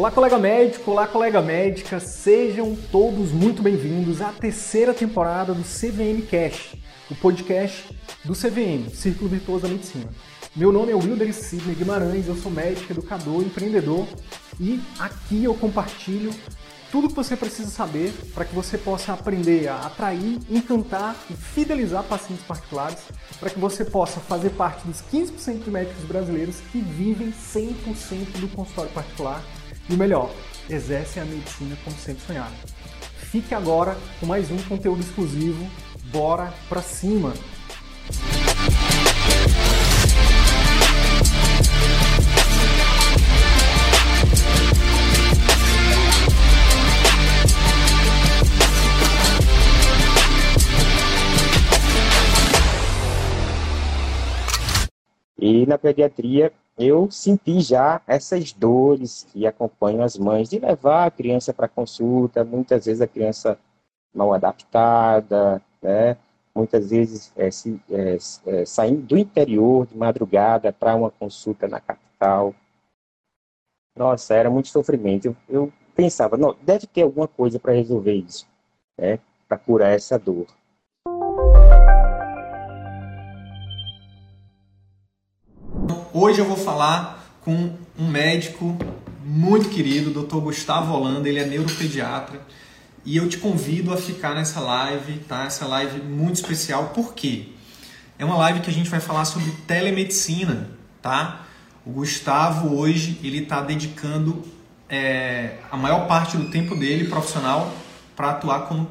Olá, colega médico, olá, colega médica, sejam todos muito bem-vindos à terceira temporada do CVM Cash, o podcast do CVM, Círculo Virtuoso da Medicina. Meu nome é Wilder Sidney Guimarães, eu sou médico, educador, empreendedor e aqui eu compartilho tudo que você precisa saber para que você possa aprender a atrair, encantar e fidelizar pacientes particulares, para que você possa fazer parte dos 15% de médicos brasileiros que vivem 100% do consultório particular e o melhor, exercem a medicina como sempre sonharam. Fique agora com mais um conteúdo exclusivo. Bora pra cima! E na pediatria eu senti já essas dores que acompanham as mães de levar a criança para consulta, muitas vezes a criança mal adaptada, né? muitas vezes é, se, é, é, saindo do interior de madrugada para uma consulta na capital. Nossa, era muito sofrimento. Eu, eu pensava, não, deve ter alguma coisa para resolver isso, né? para curar essa dor. Hoje eu vou falar com um médico muito querido, Dr. Gustavo Holanda, ele é neuropediatra, e eu te convido a ficar nessa live, tá? Essa live muito especial, por quê? É uma live que a gente vai falar sobre telemedicina, tá? O Gustavo hoje ele está dedicando é, a maior parte do tempo dele profissional para atuar com,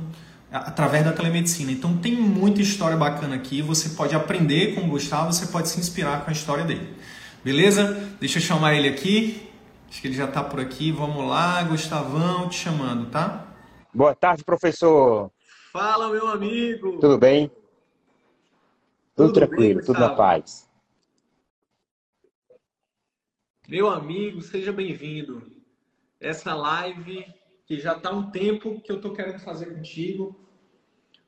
através da telemedicina. Então tem muita história bacana aqui. Você pode aprender com o Gustavo, você pode se inspirar com a história dele. Beleza? Deixa eu chamar ele aqui. Acho que ele já está por aqui. Vamos lá, Gustavão, te chamando, tá? Boa tarde, professor. Fala, meu amigo. Tudo bem? Tudo, tudo tranquilo, bem, tudo na paz. Meu amigo, seja bem-vindo. Essa live que já está um tempo que eu estou querendo fazer contigo.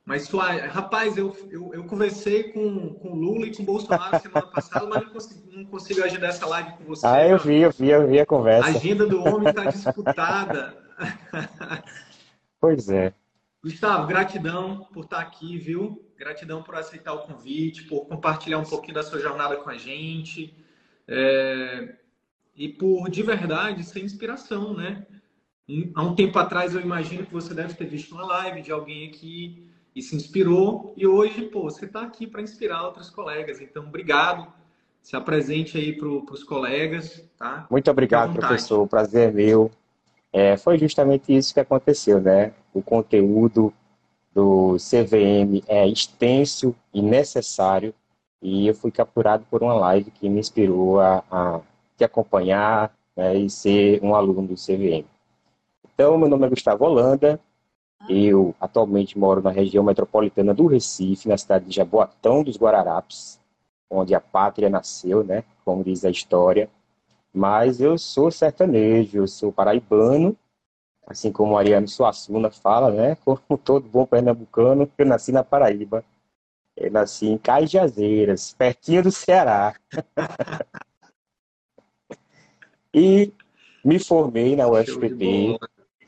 Mas, rapaz, eu, eu, eu, conversei com, com Lula e com Bolsonaro semana passada, mas não consigo, não consigo agendar essa live com você. Ah, eu vi, eu vi, eu vi a conversa. A agenda do homem está disputada. Pois é. Gustavo, gratidão por estar aqui, viu? Gratidão por aceitar o convite, por compartilhar um pouquinho da sua jornada com a gente. É... E por, de verdade, ser inspiração, né? Há um tempo atrás, eu imagino que você deve ter visto uma live de alguém aqui e se inspirou. E hoje, pô, você está aqui para inspirar outros colegas. Então, obrigado. Se apresente aí para os colegas, tá? Muito obrigado, professor. Prazer é meu. É, foi justamente isso que aconteceu, né? O conteúdo do CVM é extenso e necessário e eu fui capturado por uma live que me inspirou a, a te acompanhar né, e ser um aluno do CVM. Então, meu nome é Gustavo Holanda, eu atualmente moro na região metropolitana do Recife, na cidade de Jaboatão dos Guararapes, onde a pátria nasceu, né? Como diz a história. Mas eu sou sertanejo, eu sou paraibano, assim como o Ariano Suassuna fala, né? Como todo bom pernambucano, eu nasci na Paraíba. Eu nasci em Cajazeiras, pertinho do Ceará. e me formei na UFPB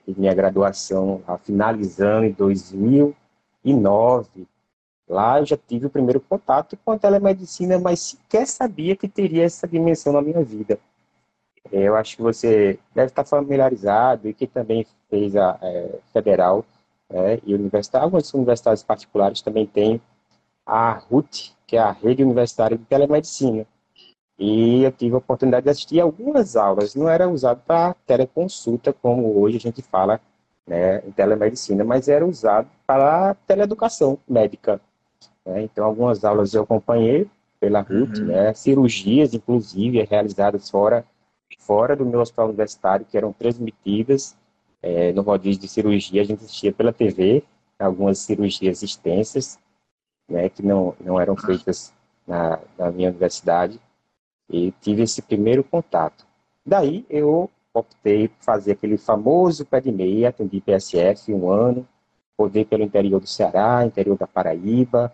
minha graduação finalizando em 2009. Lá eu já tive o primeiro contato com a telemedicina, mas sequer sabia que teria essa dimensão na minha vida. É, eu acho que você deve estar familiarizado e que também fez a é, federal é, e universidade, algumas universidades particulares também têm a RUT, que é a Rede Universitária de Telemedicina. E eu tive a oportunidade de assistir algumas aulas. Não era usado para teleconsulta, como hoje a gente fala né, em telemedicina, mas era usado para teleeducação médica. Né? Então, algumas aulas eu acompanhei pela RUT, uhum. né? cirurgias, inclusive, realizadas fora, fora do meu hospital universitário, que eram transmitidas é, no rodízio de cirurgia. A gente assistia pela TV, algumas cirurgias extensas, né, que não, não eram feitas na, na minha universidade e tive esse primeiro contato. Daí eu optei por fazer aquele famoso pé de meia, atendi PSF um ano, rodei pelo interior do Ceará, interior da Paraíba,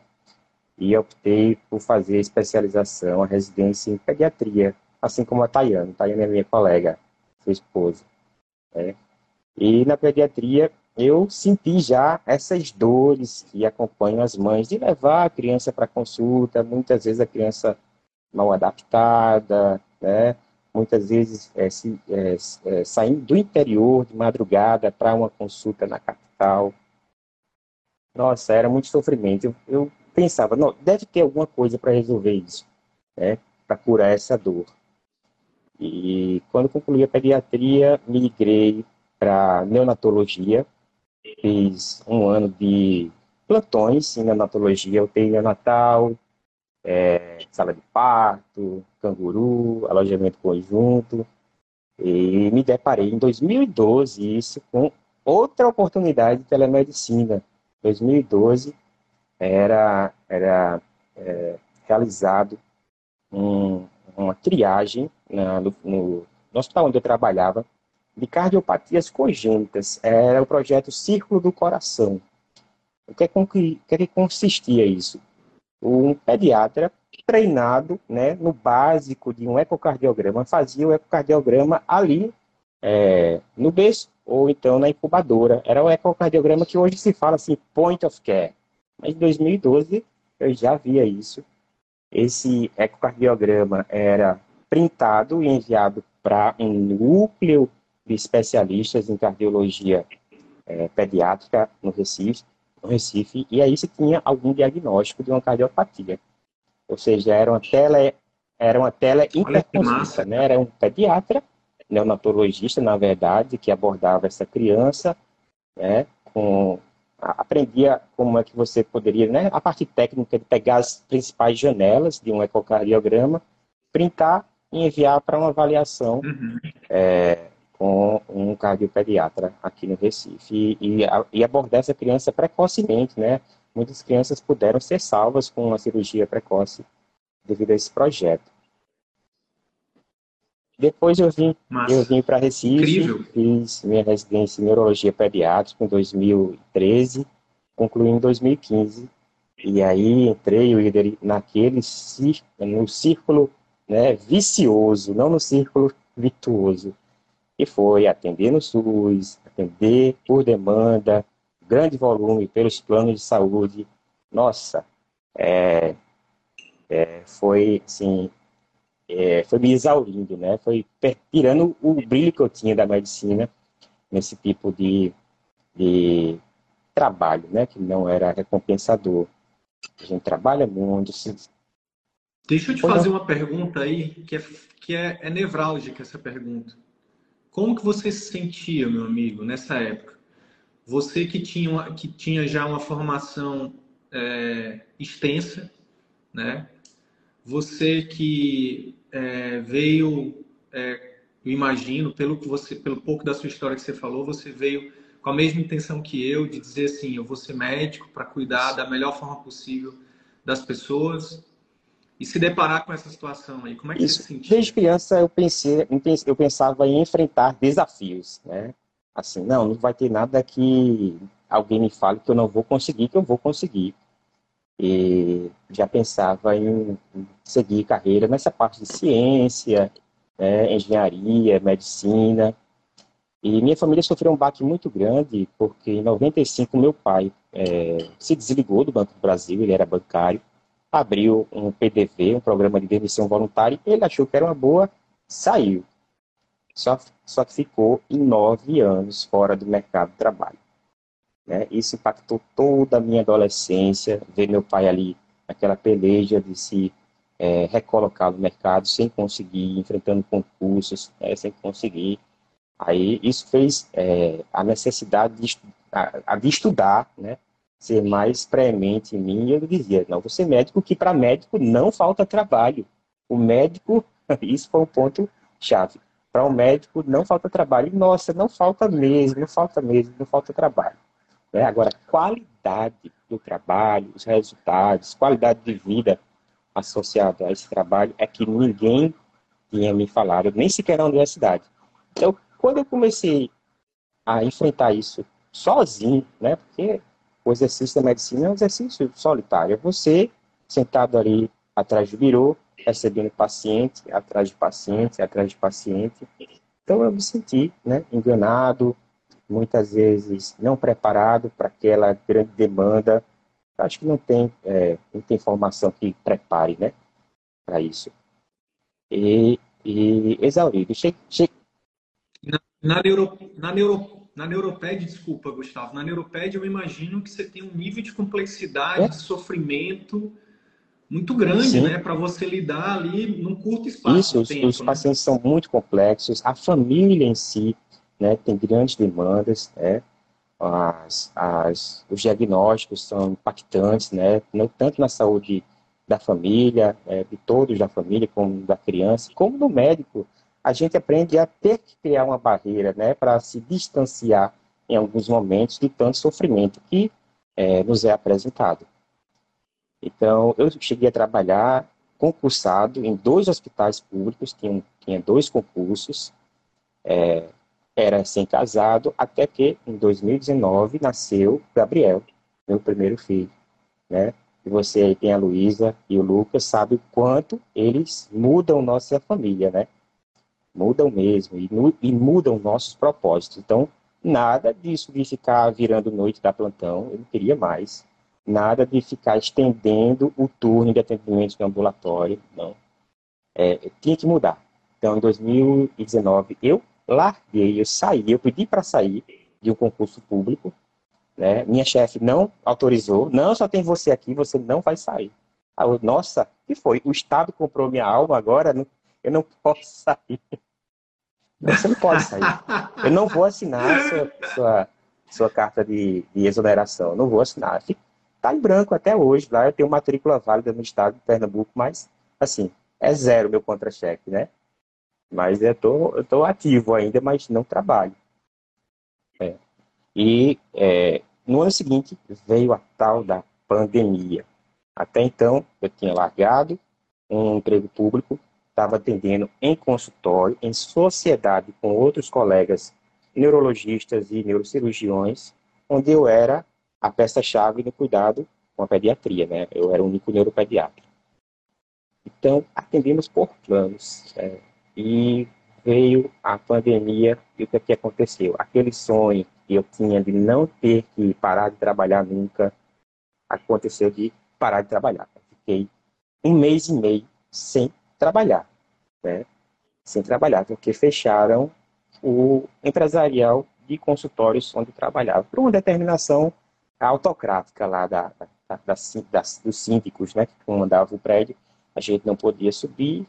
e optei por fazer especialização, a residência em pediatria, assim como a Tayane. Tayane é minha colega, sua esposa. Né? E na pediatria eu senti já essas dores que acompanham as mães de levar a criança para consulta, muitas vezes a criança mal adaptada, né? muitas vezes é, se, é, é, saindo do interior de madrugada para uma consulta na capital. Nossa, era muito sofrimento. Eu, eu pensava, não, deve ter alguma coisa para resolver isso, né? para curar essa dor. E quando concluí a pediatria, migrei para neonatologia, fiz um ano de plantões em neonatologia, UTI neonatal, é, sala de parto, canguru, alojamento conjunto, e me deparei em 2012 isso com outra oportunidade de telemedicina. 2012 era, era é, realizado um, uma triagem na, no, no, hospital onde eu trabalhava de cardiopatias congênitas. Era o projeto Círculo do Coração. O que, é, que, é que consistia isso? Um pediatra treinado né, no básico de um ecocardiograma fazia o ecocardiograma ali é, no berço ou então na incubadora. Era o ecocardiograma que hoje se fala assim, point of care. Mas em 2012 eu já via isso. Esse ecocardiograma era printado e enviado para um núcleo de especialistas em cardiologia é, pediátrica no Recife, no Recife, e aí se tinha algum diagnóstico de uma cardiopatia. Ou seja, era uma tele, era uma tele interconsulta, né? Era um pediatra, neonatologista, na verdade, que abordava essa criança, né? Com aprendia como é que você poderia, né, a parte técnica de pegar as principais janelas de um ecocardiograma, printar e enviar para uma avaliação uhum. é, um cardiopediatra aqui no Recife e, e, e, abordar essa criança precocemente, né? Muitas crianças puderam ser salvas com uma cirurgia precoce devido a esse projeto. Depois eu vim, eu vim para Recife, Incrível. fiz minha residência em neurologia pediátrica em 2013, concluí em 2015. E aí entrei naquele no círculo né, vicioso, não no círculo virtuoso, e foi atender no SUS, atender por demanda, grande volume pelos planos de saúde. Nossa, é, é, foi assim, é, foi me exaurindo, né? Foi tirando o brilho que eu tinha da medicina nesse tipo de, de trabalho, né? Que não era recompensador. A gente trabalha muito. Se... Deixa eu te fazer uma pergunta aí que é, que é, é nevrálgica essa pergunta. Como que você se sentia, meu amigo, nessa época? Você que tinha, uma, que tinha já uma formação é, extensa, né? Você que é, veio, é, eu imagino, pelo que você, pelo pouco da sua história que você falou, você veio com a mesma intenção que eu de dizer assim, eu vou ser médico para cuidar da melhor forma possível das pessoas e se deparar com essa situação aí, como é que Isso. você se sentiu? Desde criança eu pensei, eu pensava em enfrentar desafios, né? Assim, não, não vai ter nada que alguém me fale que eu não vou conseguir, que eu vou conseguir. E já pensava em seguir carreira nessa parte de ciência, né, engenharia, medicina. E minha família sofreu um baque muito grande, porque em 95 meu pai é, se desligou do Banco do Brasil, ele era bancário, abriu um PDV, um programa de demissão voluntária, ele achou que era uma boa, saiu. Só, só ficou em nove anos fora do mercado de trabalho. Né? Isso impactou toda a minha adolescência, ver meu pai ali naquela peleja de se é, recolocar no mercado sem conseguir, enfrentando concursos, né, sem conseguir. Aí isso fez é, a necessidade de, a, a de estudar, né? Ser mais premente em mim, eu dizia, não, você é médico, que para médico não falta trabalho. O médico, isso foi um ponto chave. Para um médico não falta trabalho. Nossa, não falta mesmo, não falta mesmo, não falta trabalho. Né? Agora, qualidade do trabalho, os resultados, qualidade de vida associada a esse trabalho é que ninguém tinha me falado, nem sequer na universidade. Então, quando eu comecei a enfrentar isso sozinho, né, porque o exercício da medicina é um exercício solitário. É você sentado ali atrás do birô, recebendo paciente, atrás de paciente, atrás de paciente, Então eu me senti né, enganado, muitas vezes não preparado para aquela grande demanda. Acho que não tem, é, não tem informação que prepare né, para isso. E, e exaurido. Na, na, neuro, na, neuro, na Neuroped, desculpa, Gustavo, na Neuroped eu imagino que você tem um nível de complexidade, é? de sofrimento muito grande, né, para você lidar ali num curto espaço Isso, de tempo. Os, os né? pacientes são muito complexos, a família em si, né, tem grandes demandas, né, as, as, os diagnósticos são impactantes, né, tanto na saúde da família, é, de todos da família, como da criança, como no médico, a gente aprende a ter que criar uma barreira, né, para se distanciar em alguns momentos de tanto sofrimento que é, nos é apresentado. Então, eu cheguei a trabalhar concursado em dois hospitais públicos, tinha, tinha dois concursos, é, era recém-casado, até que em 2019 nasceu Gabriel, meu primeiro filho, né? E você aí tem a Luísa e o Lucas, sabe o quanto eles mudam nossa família, né? Mudam mesmo, e, e mudam nossos propósitos. Então, nada disso de ficar virando noite da plantão, eu não queria mais nada de ficar estendendo o turno de atendimento no ambulatório, não. É, tinha que mudar. Então, em 2019, eu larguei, eu saí, eu pedi para sair de um concurso público, né? Minha chefe não autorizou, não, só tem você aqui, você não vai sair. Eu, Nossa, que foi? O Estado comprou minha alma agora, eu não posso sair. Você não pode sair. Eu não vou assinar sua, sua, sua carta de, de exoneração, não vou assinar. Está em branco até hoje. Lá eu tenho matrícula válida no estado de Pernambuco, mas, assim, é zero meu contra-cheque, né? Mas eu tô, tô ativo ainda, mas não trabalho. É. E é, no ano seguinte veio a tal da pandemia. Até então eu tinha largado um emprego público, estava atendendo em consultório, em sociedade com outros colegas neurologistas e neurocirurgiões, onde eu era a peça-chave no cuidado com a pediatria, né? Eu era o único neuropediatra. Então, atendemos por planos. É, e veio a pandemia e o que, é que aconteceu? Aquele sonho que eu tinha de não ter que parar de trabalhar nunca, aconteceu de parar de trabalhar. fiquei um mês e meio sem trabalhar, né? Sem trabalhar, porque fecharam o empresarial de consultórios onde trabalhava, por uma determinação autocrática lá da, da, da, da, dos síndicos, né, que comandavam o prédio. A gente não podia subir,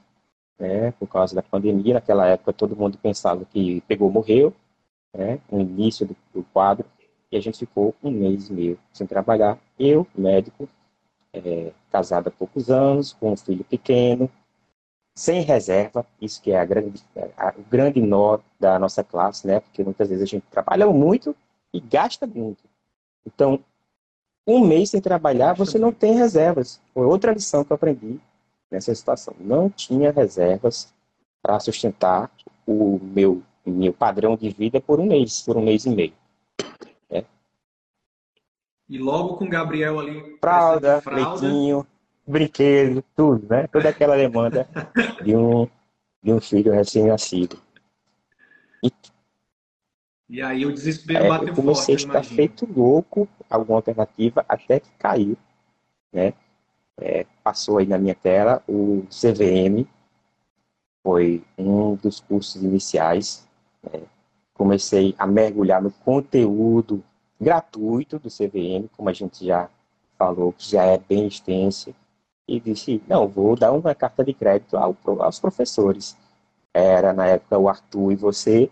né, por causa da pandemia. Naquela época, todo mundo pensava que pegou, morreu, né, no início do, do quadro. E a gente ficou um mês e meio sem trabalhar. Eu, médico, é, casado há poucos anos, com um filho pequeno, sem reserva, isso que é a grande, a, o grande nó da nossa classe, né? Porque muitas vezes a gente trabalha muito e gasta muito. Então, um mês sem trabalhar, você não tem reservas. Foi outra lição que eu aprendi nessa situação. Não tinha reservas para sustentar o meu, meu padrão de vida por um mês, por um mês e meio. É. E logo com Gabriel ali. Fralda, fralda. leitinho, brinquedo, tudo, né? Toda aquela demanda de um, de um filho recém-nascido. E e aí o desespero é, bateu eu comecei forte, a estar feito louco, alguma alternativa, até que caiu, né? É, passou aí na minha tela o CVM, foi um dos cursos iniciais. Né? Comecei a mergulhar no conteúdo gratuito do CVM, como a gente já falou, que já é bem extenso, e disse, não, vou dar uma carta de crédito aos professores. Era, na época, o Arthur e você,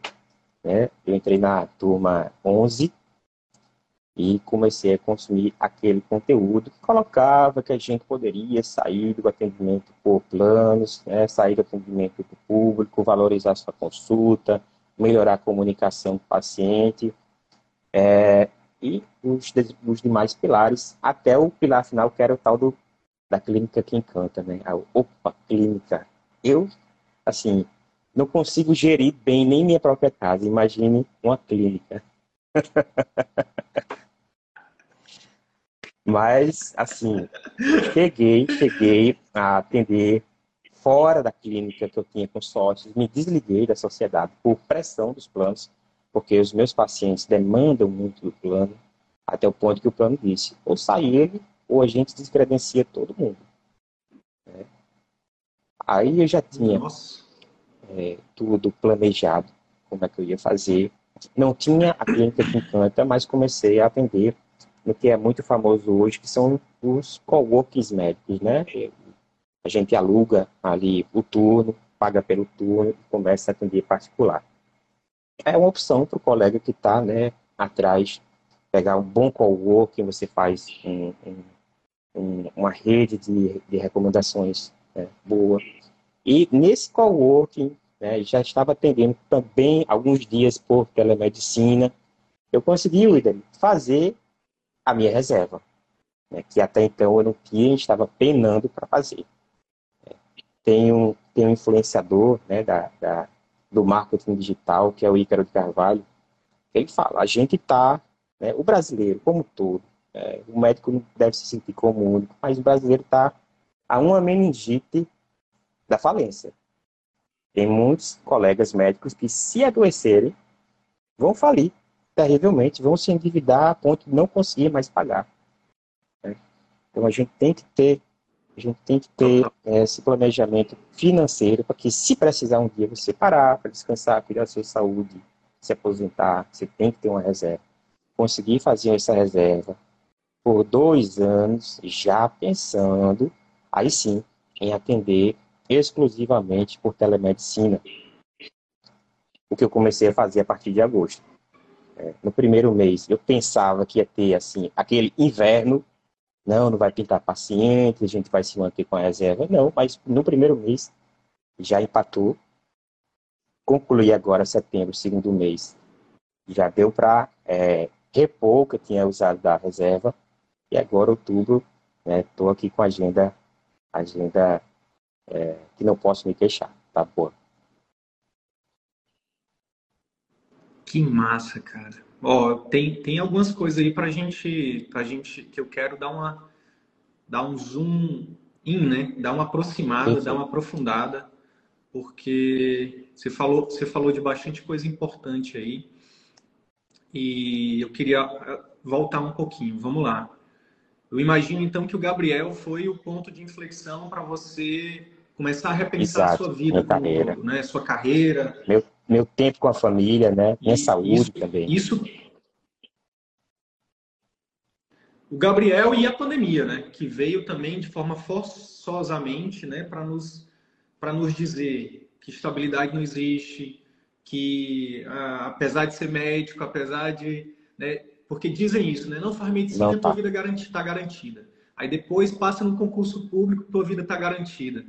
né? Eu entrei na turma 11 e comecei a consumir aquele conteúdo que colocava que a gente poderia sair do atendimento por planos, né? sair do atendimento do público, valorizar sua consulta, melhorar a comunicação com o paciente é, e os, os, demais pilares, até o pilar final, que era o tal do, da clínica que encanta, né? A, opa, clínica. Eu, assim, não consigo gerir bem nem minha própria casa. Imagine uma clínica. Mas, assim, cheguei, cheguei a atender fora da clínica que eu tinha com sócios, me desliguei da sociedade por pressão dos planos, porque os meus pacientes demandam muito do plano, até o ponto que o plano disse, ou sai ele, ou a gente descredencia todo mundo. Né? Aí eu já tinha é, tudo planejado, como é que eu ia fazer. Não tinha a clínica que encanta, mas comecei a atender no que é muito famoso hoje, que são os coworkings médicos, né? A gente aluga ali o turno, paga pelo turno e começa a atender particular. É uma opção para o colega que está né, atrás, pegar um bom coworking, você faz um, um, uma rede de, de recomendações né, boa. E nesse coworking, né, já estava atendendo também alguns dias por telemedicina, eu consegui, William, fazer a minha reserva, né, que até então eu não tinha, estava penando para fazer. Tem um, tem um influenciador né, da, da, do marketing digital, que é o Ícaro de Carvalho, ele fala, a gente está, né, o brasileiro como todo, é, o médico não deve se sentir como único, mas o brasileiro está a uma meningite da falência. Tem muitos colegas médicos que, se adoecerem, vão falir terrivelmente, vão se endividar a ponto de não conseguir mais pagar. Né? Então a gente tem que ter, a gente tem que ter é, esse planejamento financeiro para que, se precisar um dia você parar para descansar, cuidar da sua saúde, se aposentar, você tem que ter uma reserva. Conseguir fazer essa reserva por dois anos, já pensando, aí sim, em atender exclusivamente por telemedicina. O que eu comecei a fazer a partir de agosto. É, no primeiro mês, eu pensava que ia ter assim aquele inverno. Não, não vai pintar paciente, a gente vai se manter com a reserva. Não, mas no primeiro mês já empatou. Concluí agora setembro, segundo mês. Já deu para é, repor que eu tinha usado da reserva. E agora, outubro, estou né, aqui com a agenda, agenda é, que não posso me queixar. Tá boa. Que massa, cara. Ó, tem, tem algumas coisas aí pra gente, pra gente que eu quero dar uma dar um zoom in, né? Dar uma aproximada, sim, sim. dar uma aprofundada, porque você falou, você falou de bastante coisa importante aí. E eu queria eh, voltar um pouquinho. Vamos lá. Eu imagino então que o Gabriel foi o ponto de inflexão para você começar a repensar Exato, a sua vida, carreira. Né? Sua carreira. Meu meu tempo com a família, né? Minha e, saúde isso, também. Isso. O Gabriel e a pandemia, né? Que veio também de forma forçosamente, né? Para nos, para nos dizer que estabilidade não existe, que ah, apesar de ser médico, apesar de, né? Porque dizem isso, né? Não faz medicina, não, tá. tua vida está garantida. Aí depois passa no concurso público, tua vida está garantida.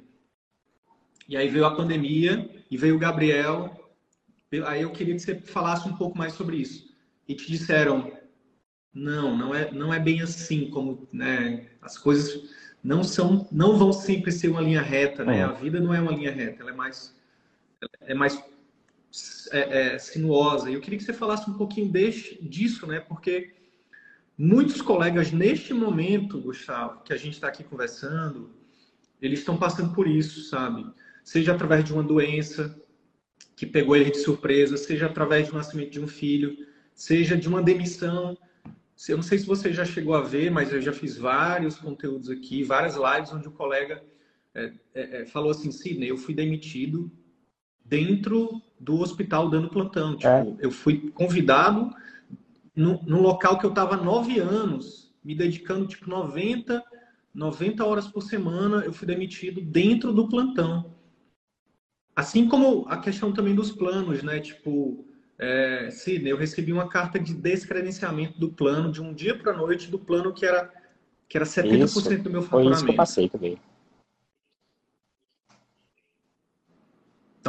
E aí veio a pandemia e veio o Gabriel Aí eu queria que você falasse um pouco mais sobre isso. E te disseram, não, não é, não é bem assim como, né? As coisas não são, não vão sempre ser uma linha reta, né? É. A vida não é uma linha reta, ela é mais, é mais é, é, sinuosa. E eu queria que você falasse um pouquinho desse, disso, né? Porque muitos colegas neste momento, Gustavo, que a gente está aqui conversando, eles estão passando por isso, sabe? Seja através de uma doença, que pegou ele de surpresa, seja através do nascimento de um filho, seja de uma demissão. Eu não sei se você já chegou a ver, mas eu já fiz vários conteúdos aqui, várias lives onde o colega é, é, é falou assim, Sidney, eu fui demitido dentro do hospital dando plantão. Tipo, é. eu fui convidado no, no local que eu estava nove anos, me dedicando tipo 90, 90 horas por semana, eu fui demitido dentro do plantão. Assim como a questão também dos planos, né? Tipo, é, Sidney, eu recebi uma carta de descredenciamento do plano de um dia para a noite do plano que era, que era 70% isso, do meu faturamento. Foi isso que eu passei também.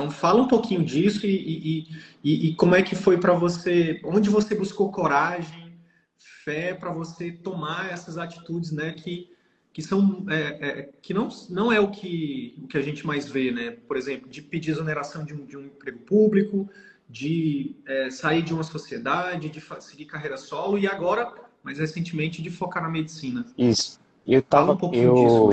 Então, fala um pouquinho disso e, e, e, e como é que foi para você, onde você buscou coragem, fé para você tomar essas atitudes, né? Que que são é, é, que não, não é o que, o que a gente mais vê, né? Por exemplo, de pedir exoneração de um, de um emprego público, de é, sair de uma sociedade, de seguir carreira solo e agora, mais recentemente, de focar na medicina. Isso. Eu estava um eu,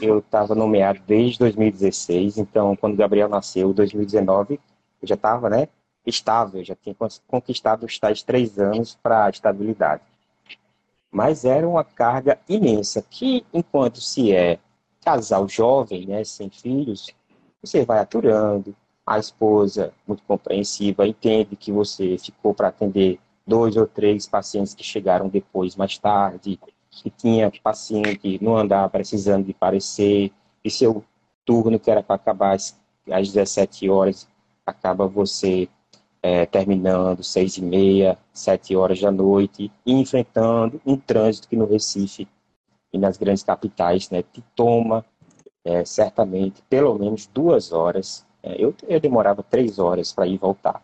eu tava nomeado desde 2016, então quando Gabriel nasceu, em 2019, eu já estava, né, estável, já tinha conquistado os tais três anos para a estabilidade. Mas era uma carga imensa, que enquanto se é casal jovem, né, sem filhos, você vai aturando, a esposa, muito compreensiva, entende que você ficou para atender dois ou três pacientes que chegaram depois, mais tarde, que tinha paciente no andar precisando de parecer, e seu turno, que era para acabar às 17 horas, acaba você é, terminando seis e meia, sete horas da noite, e enfrentando um trânsito que no Recife e nas grandes capitais né, te toma é, certamente pelo menos duas horas. É, eu, eu demorava três horas para ir e voltar.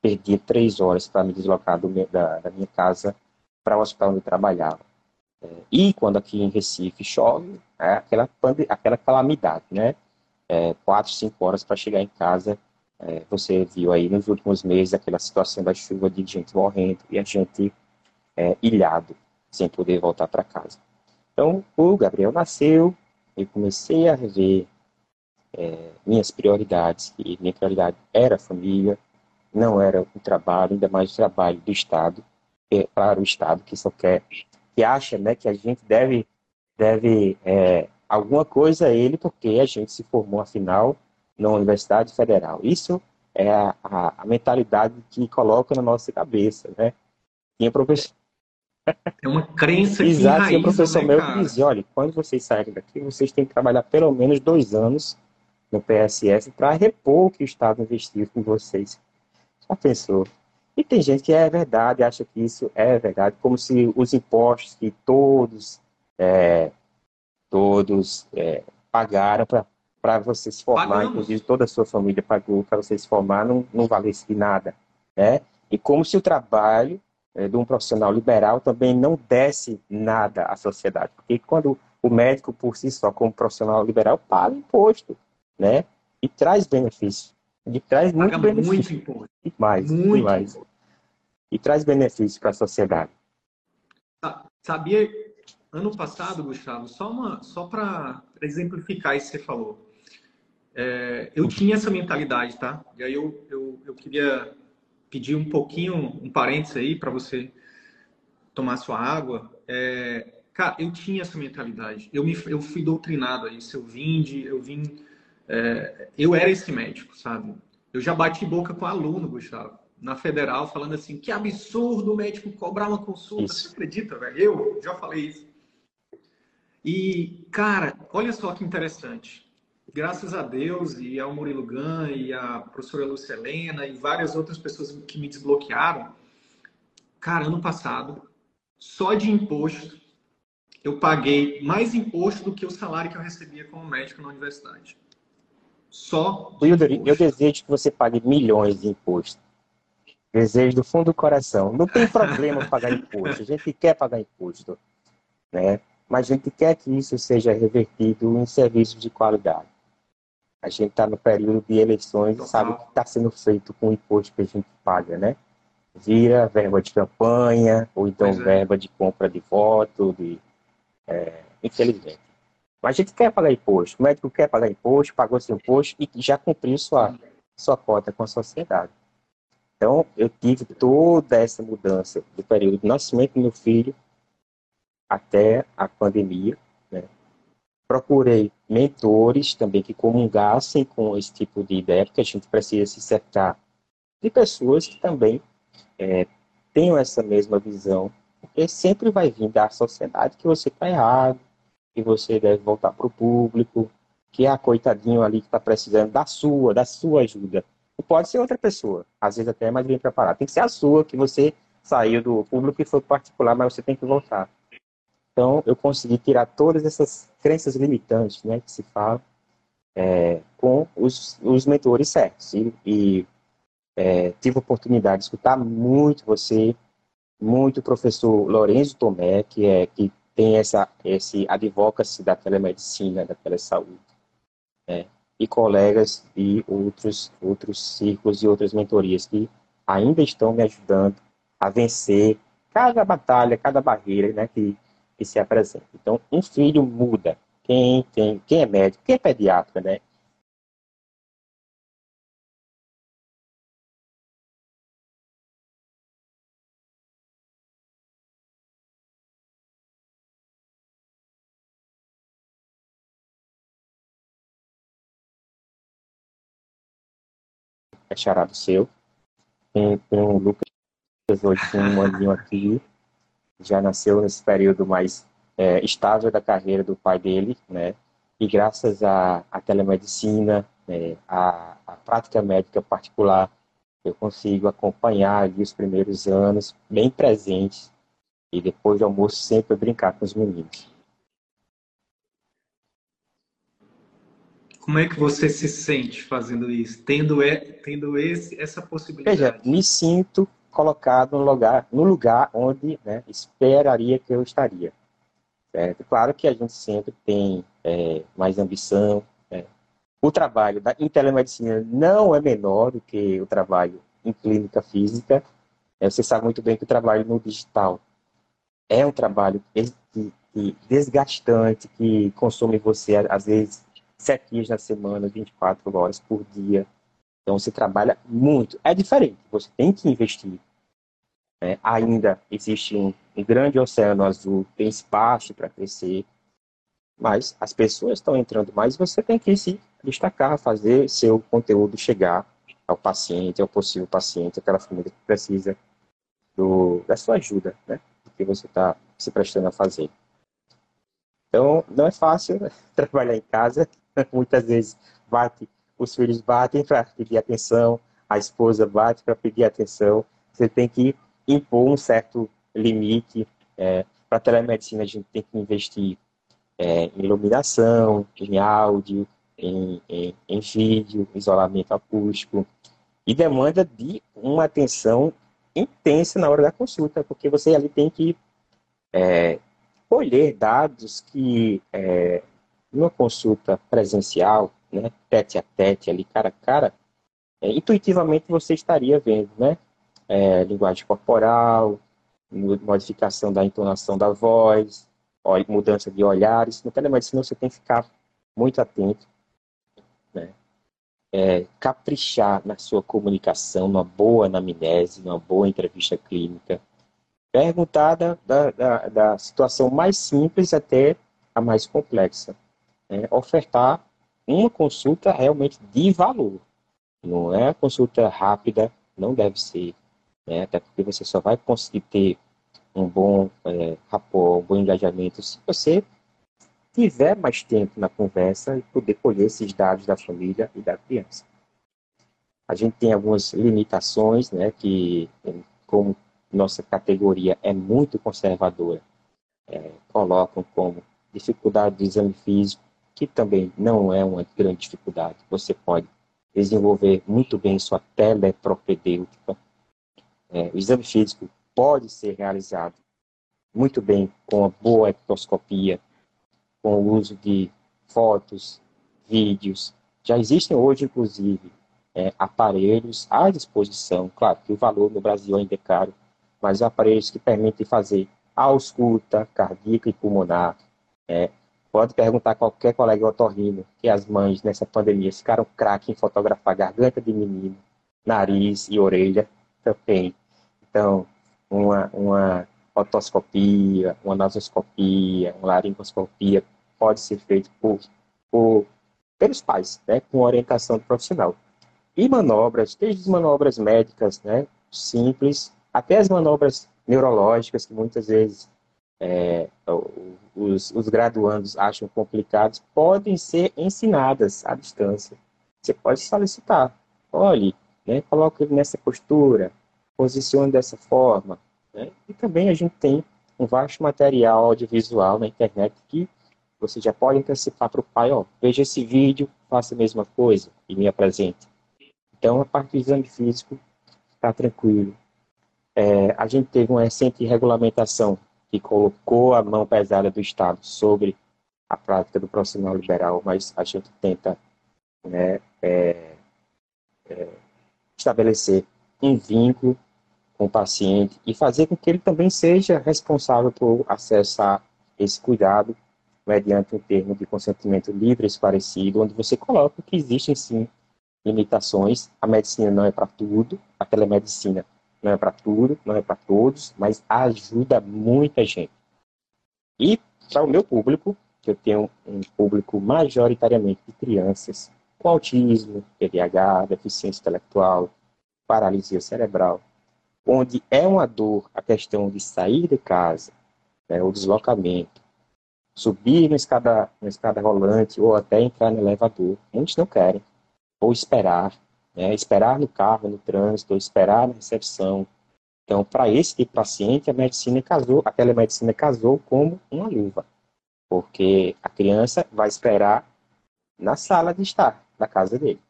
Perdia três horas para me deslocar do, da, da minha casa para o hospital onde eu trabalhava. E quando aqui em Recife chove, é aquela, aquela calamidade, né? É, quatro, cinco horas para chegar em casa. É, você viu aí nos últimos meses aquela situação da chuva de gente morrendo e a gente é, ilhado, sem poder voltar para casa. Então, o Gabriel nasceu, eu comecei a rever é, minhas prioridades, e minha prioridade era a família, não era o trabalho, ainda mais o trabalho do Estado, é, para o Estado que só quer que acha né, que a gente deve, deve é, alguma coisa a ele porque a gente se formou, afinal, na Universidade Federal. Isso é a, a, a mentalidade que coloca na nossa cabeça. Né? Tinha professor... É uma crença Exato, tinha professor né, meu que dizia, olha, quando vocês saírem daqui, vocês têm que trabalhar pelo menos dois anos no PSS para repor o que o Estado investiu com vocês. Já pensou? E tem gente que é verdade, acha que isso é verdade, como se os impostos que todos, é, todos é, pagaram para você se formar, Pagamos. inclusive toda a sua família pagou para você se formar, não, não valesse nada. Né? E como se o trabalho é, de um profissional liberal também não desse nada à sociedade. Porque quando o médico, por si só, como profissional liberal, paga imposto, né? E traz benefício. Ele traz muito benefício. Muito imposto. E mais, muito e mais. E traz benefício para a sociedade. Sabia, ano passado, Gustavo, só, uma, só para exemplificar isso que você falou. É, eu tinha essa mentalidade, tá? E aí eu, eu, eu queria pedir um pouquinho, um parênteses aí para você tomar sua água. É, cara, eu tinha essa mentalidade. Eu, me, eu fui doutrinado a isso. Eu vim de, eu vim é, eu era esse médico, sabe? Eu já bati boca com aluno, Gustavo, na federal, falando assim: que absurdo o médico cobrar uma consulta. Isso. Você acredita, velho? Eu já falei isso. E, cara, olha só que interessante. Graças a Deus e ao Murilo Gan e à professora Lúcia Helena e várias outras pessoas que me desbloquearam, cara, ano passado, só de imposto, eu paguei mais imposto do que o salário que eu recebia como médico na universidade. Só. Wilder, eu desejo que você pague milhões de impostos. Desejo do fundo do coração. Não tem problema pagar imposto. A gente quer pagar imposto. Né? Mas a gente quer que isso seja revertido em serviços de qualidade. A gente está no período de eleições e sabe o que está sendo feito com o imposto que a gente paga, né? Vira verba de campanha, ou então é. verba de compra de voto, de, é, infelizmente. A gente quer pagar imposto, o médico quer pagar imposto, pagou seu imposto e já cumpriu sua, sua cota com a sociedade. Então, eu tive toda essa mudança do período do nascimento do meu filho até a pandemia. Né? Procurei mentores também que comungassem com esse tipo de ideia, porque a gente precisa se cercar de pessoas que também é, tenham essa mesma visão, porque sempre vai vir da sociedade que você está errado, que você deve voltar para o público, que é a coitadinho ali que está precisando da sua, da sua ajuda. Não pode ser outra pessoa, às vezes até mais bem preparada. Tem que ser a sua, que você saiu do público e foi particular, mas você tem que voltar. Então, eu consegui tirar todas essas crenças limitantes, né, que se fala, é, com os, os mentores certos. E, e é, tive a oportunidade de escutar muito você, muito o professor Lourenço Tomé, que é que tem essa esse advocacy da telemedicina, da telesaúde, né? e colegas e outros outros círculos e outras mentorias que ainda estão me ajudando a vencer cada batalha, cada barreira, né, que que se apresenta. Então, um filho muda. Quem tem, quem é médico, quem é pediatra, né? É seu. Tem, tem o Lucas hoje com um aninho aqui, já nasceu nesse período mais é, estável da carreira do pai dele, né? E graças à, à telemedicina, né, à, à prática médica particular, eu consigo acompanhar ali os primeiros anos bem presentes e depois do almoço sempre brincar com os meninos. Como é que você se sente fazendo isso, tendo, é, tendo esse, essa possibilidade? Veja, me sinto colocado no lugar, no lugar onde né, esperaria que eu estaria. Certo? Claro que a gente sempre tem é, mais ambição. Né? O trabalho da, em telemedicina não é menor do que o trabalho em clínica física. É, você sabe muito bem que o trabalho no digital é um trabalho desgastante, que consome você, às vezes, sete dias na semana, 24 horas por dia. Então você trabalha muito. É diferente, você tem que investir. Né? Ainda existe um, um grande oceano azul, tem espaço para crescer, mas as pessoas estão entrando mais você tem que se destacar, fazer seu conteúdo chegar ao paciente, ao possível paciente, aquela família que precisa do, da sua ajuda, né? Do que você está se prestando a fazer. Então, não é fácil trabalhar em casa, muitas vezes bate, os filhos batem para pedir atenção, a esposa bate para pedir atenção. Você tem que impor um certo limite. É, para a telemedicina, a gente tem que investir é, em iluminação, em áudio, em, em, em vídeo, isolamento acústico, e demanda de uma atenção intensa na hora da consulta, porque você ali tem que é, colher dados que é, numa consulta presencial, né, tete a tete, ali cara a cara, é, intuitivamente você estaria vendo, né? É, linguagem corporal, modificação da entonação da voz, mudança de olhares. No telemedicina você tem que ficar muito atento, né? É, caprichar na sua comunicação, numa boa anamnese, numa boa entrevista clínica. Perguntar da, da, da situação mais simples até a mais complexa é, ofertar uma consulta realmente de valor. Não é consulta rápida, não deve ser, né? até porque você só vai conseguir ter um bom é, rapport, um bom engajamento se você tiver mais tempo na conversa e poder colher esses dados da família e da criança. A gente tem algumas limitações, né, que como nossa categoria é muito conservadora, é, colocam como dificuldade do exame físico, que também não é uma grande dificuldade. Você pode desenvolver muito bem sua telepropedêutica. É, o exame físico pode ser realizado muito bem com a boa ectoscopia, com o uso de fotos, vídeos. Já existem hoje, inclusive, é, aparelhos à disposição. Claro que o valor no Brasil ainda é caro, mas aparelhos que permitem fazer ausculta cardíaca e pulmonar, é, Pode perguntar a qualquer colega otorrino que as mães nessa pandemia ficaram craque em fotografar garganta de menino, nariz e orelha também. Então, uma, uma otoscopia, uma nasoscopia, uma laringoscopia pode ser feito por, por, pelos pais, né, com orientação do profissional. E manobras, desde as manobras médicas, né, simples, até as manobras neurológicas, que muitas vezes é, os, os graduandos acham complicados, podem ser ensinadas à distância. Você pode solicitar. Olhe, né, coloque ele nessa postura, posicione dessa forma. Né? E também a gente tem um vasto material audiovisual na internet que você já pode antecipar para o pai, ó, veja esse vídeo, faça a mesma coisa e me apresente. Então, a parte do exame físico está tranquilo. É, a gente teve uma recente regulamentação que colocou a mão pesada do Estado sobre a prática do profissional liberal, mas a gente tenta né, é, é, estabelecer um vínculo com o paciente e fazer com que ele também seja responsável por acessar esse cuidado mediante um termo de consentimento livre e esclarecido, onde você coloca que existem sim limitações. A medicina não é para tudo, a telemedicina não é para tudo, não é para todos, mas ajuda muita gente. E para o meu público, que eu tenho um público majoritariamente de crianças com autismo, TDAH, deficiência intelectual, paralisia cerebral, onde é uma dor a questão de sair de casa, né, o deslocamento, subir na escada, escada rolante ou até entrar no elevador. Muitos não querem. Ou esperar, né, esperar no carro, no trânsito, esperar na recepção. Então, para esse tipo de paciente, a medicina casou, a telemedicina casou como uma luva, porque a criança vai esperar na sala de estar da casa dele,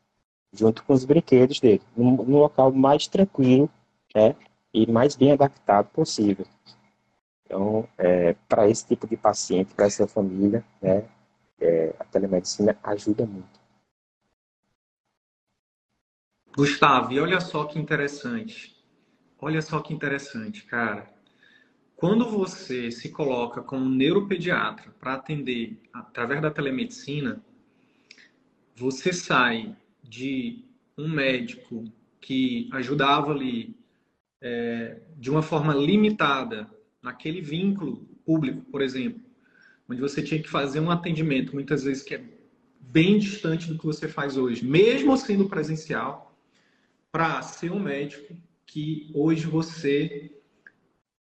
junto com os brinquedos dele, num local mais tranquilo, né, e mais bem adaptado possível. Então, é, para esse tipo de paciente, para essa família, né, é, a telemedicina ajuda muito. Gustavo, e olha só que interessante. Olha só que interessante, cara. Quando você se coloca como neuropediatra para atender através da telemedicina, você sai de um médico que ajudava ali é, de uma forma limitada naquele vínculo público, por exemplo, onde você tinha que fazer um atendimento, muitas vezes que é bem distante do que você faz hoje, mesmo sendo presencial, para ser um médico que hoje você,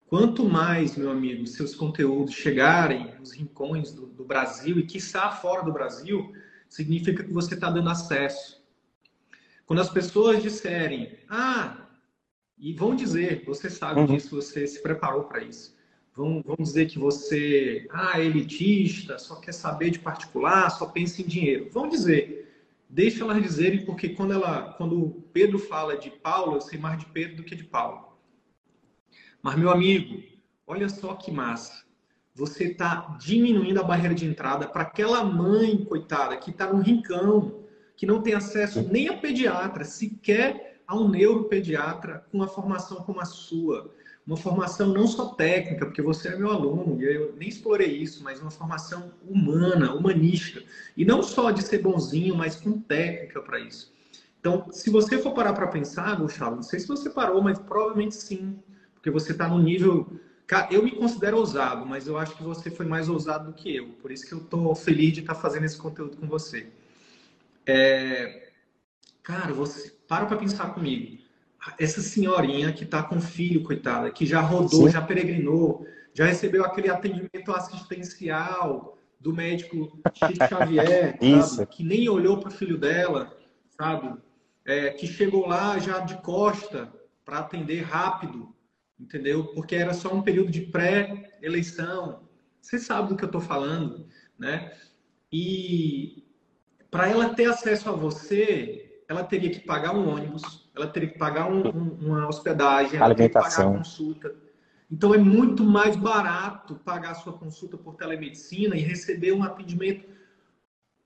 quanto mais, meu amigo, seus conteúdos chegarem nos rincões do, do Brasil e que está fora do Brasil, significa que você está dando acesso. Quando as pessoas disserem, ah, e vão dizer, você sabe uhum. disso, você se preparou para isso. Vão, vão dizer que você ah, é elitista, só quer saber de particular, só pensa em dinheiro. Vão dizer. Deixa elas dizerem, porque quando, ela, quando Pedro fala de Paulo, eu sei mais de Pedro do que de Paulo. Mas, meu amigo, olha só que massa. Você está diminuindo a barreira de entrada para aquela mãe, coitada, que está no rincão, que não tem acesso nem a pediatra, sequer a um neuropediatra com uma formação como a sua. Uma formação não só técnica, porque você é meu aluno, e eu nem explorei isso, mas uma formação humana, humanística. E não só de ser bonzinho, mas com técnica para isso. Então, se você for parar para pensar, Gustavo, não sei se você parou, mas provavelmente sim, porque você está no nível. Eu me considero ousado, mas eu acho que você foi mais ousado do que eu. Por isso que eu estou feliz de estar tá fazendo esse conteúdo com você. É... Cara, você para para pensar comigo. Essa senhorinha que está com filho, coitada, que já rodou, Sim. já peregrinou, já recebeu aquele atendimento assistencial do médico Chico Xavier, sabe? que nem olhou para o filho dela, sabe? É, que chegou lá já de costa para atender rápido, entendeu? Porque era só um período de pré-eleição. Você sabe do que eu estou falando, né? E para ela ter acesso a você, ela teria que pagar um ônibus, ela teria que pagar um, um, uma hospedagem, ela teria que pagar a consulta. Então é muito mais barato pagar a sua consulta por telemedicina e receber um atendimento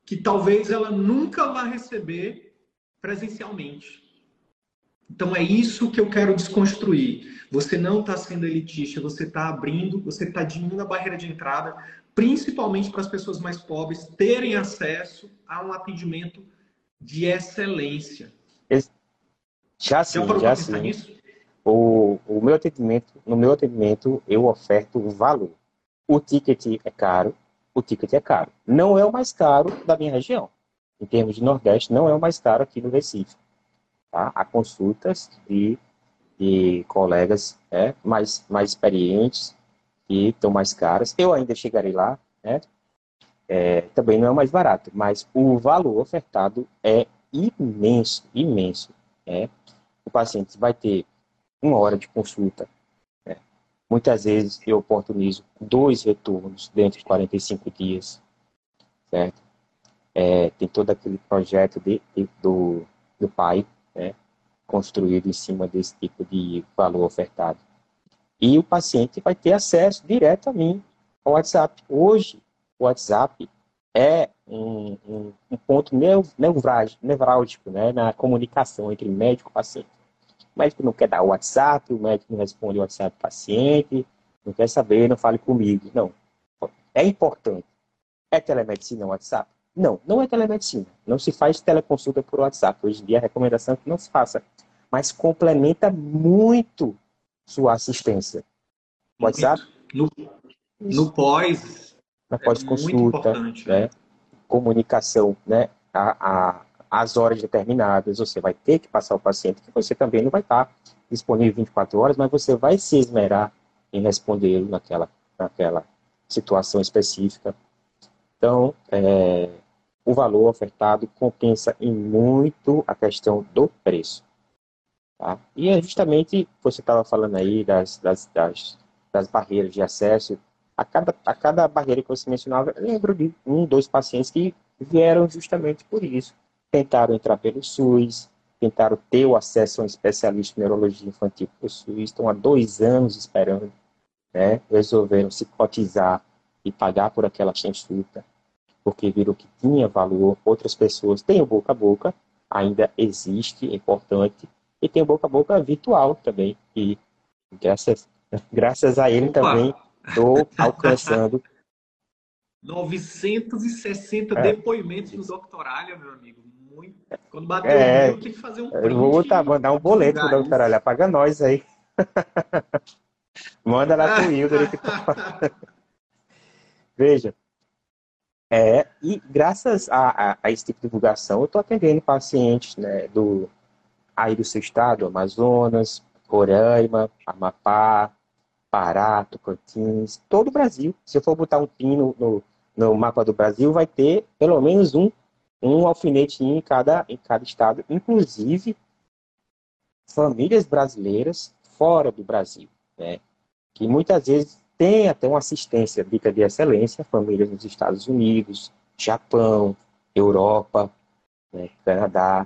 que talvez ela nunca vá receber presencialmente. Então é isso que eu quero desconstruir. Você não está sendo elitista, você está abrindo, você está diminuindo a barreira de entrada, principalmente para as pessoas mais pobres terem acesso a um atendimento de excelência. Já sim, já sim. O, o meu atendimento, no meu atendimento, eu oferto valor. O ticket é caro, o ticket é caro. Não é o mais caro da minha região. Em termos de Nordeste, não é o mais caro aqui no Recife. Tá? Há consultas de, de colegas é, mais, mais experientes que estão mais caras. Eu ainda chegarei lá, né? é, também não é o mais barato, mas o valor ofertado é imenso, imenso. É. O paciente vai ter uma hora de consulta. Né? Muitas vezes eu oportunizo dois retornos dentro de 45 dias, certo? É, tem todo aquele projeto de, de, do, do pai, né? construído em cima desse tipo de valor ofertado. E o paciente vai ter acesso direto a mim, ao WhatsApp. Hoje, o WhatsApp é um, um, um ponto nevrálgico né, na comunicação entre médico e paciente. O médico não quer dar o WhatsApp, o médico não responde o WhatsApp do paciente, não quer saber, não fale comigo. Não. é importante. É telemedicina o WhatsApp? Não, não é telemedicina. Não se faz teleconsulta por WhatsApp. Hoje em dia a recomendação é que não se faça. Mas complementa muito sua assistência. WhatsApp? No, no pós. Na pós-consulta. É né? Comunicação, né? A, a, as horas determinadas. Você vai ter que passar o paciente, que você também não vai estar disponível 24 horas, mas você vai se esmerar em respondê-lo naquela, naquela situação específica. Então, é, o valor ofertado compensa em muito a questão do preço. Tá? E é justamente, você estava falando aí das, das, das, das, barreiras de acesso, a cada, a cada barreira que você mencionava, eu lembro de um, dois pacientes que vieram justamente por isso. Tentaram entrar pelo SUS, tentaram ter o acesso a um especialista em neurologia infantil pelo SUS, estão há dois anos esperando, né? resolveram se cotizar e pagar por aquela consulta, porque viram que tinha valor. Outras pessoas têm o boca a boca, ainda existe, é importante, e tem o boca a boca virtual também, e graças, graças a ele Opa. também estou alcançando. 960 é. depoimentos no Doctoralha, meu amigo. Muito. Quando bater é, o tem que fazer um print. Eu vou botar, mandar um boleto pro Doctoralha. Paga nós aí. Manda lá pro Hilder. Veja. É, e graças a, a, a esse tipo de divulgação, eu estou atendendo pacientes né, do, aí do seu estado, Amazonas, Roraima, Amapá, Pará, Tocantins, todo o Brasil. Se eu for botar um pino no, no mapa do Brasil, vai ter pelo menos um, um alfinetinho em cada, em cada estado, inclusive famílias brasileiras fora do Brasil, né? que muitas vezes tem até uma assistência dica de excelência, famílias nos Estados Unidos, Japão, Europa, né, Canadá,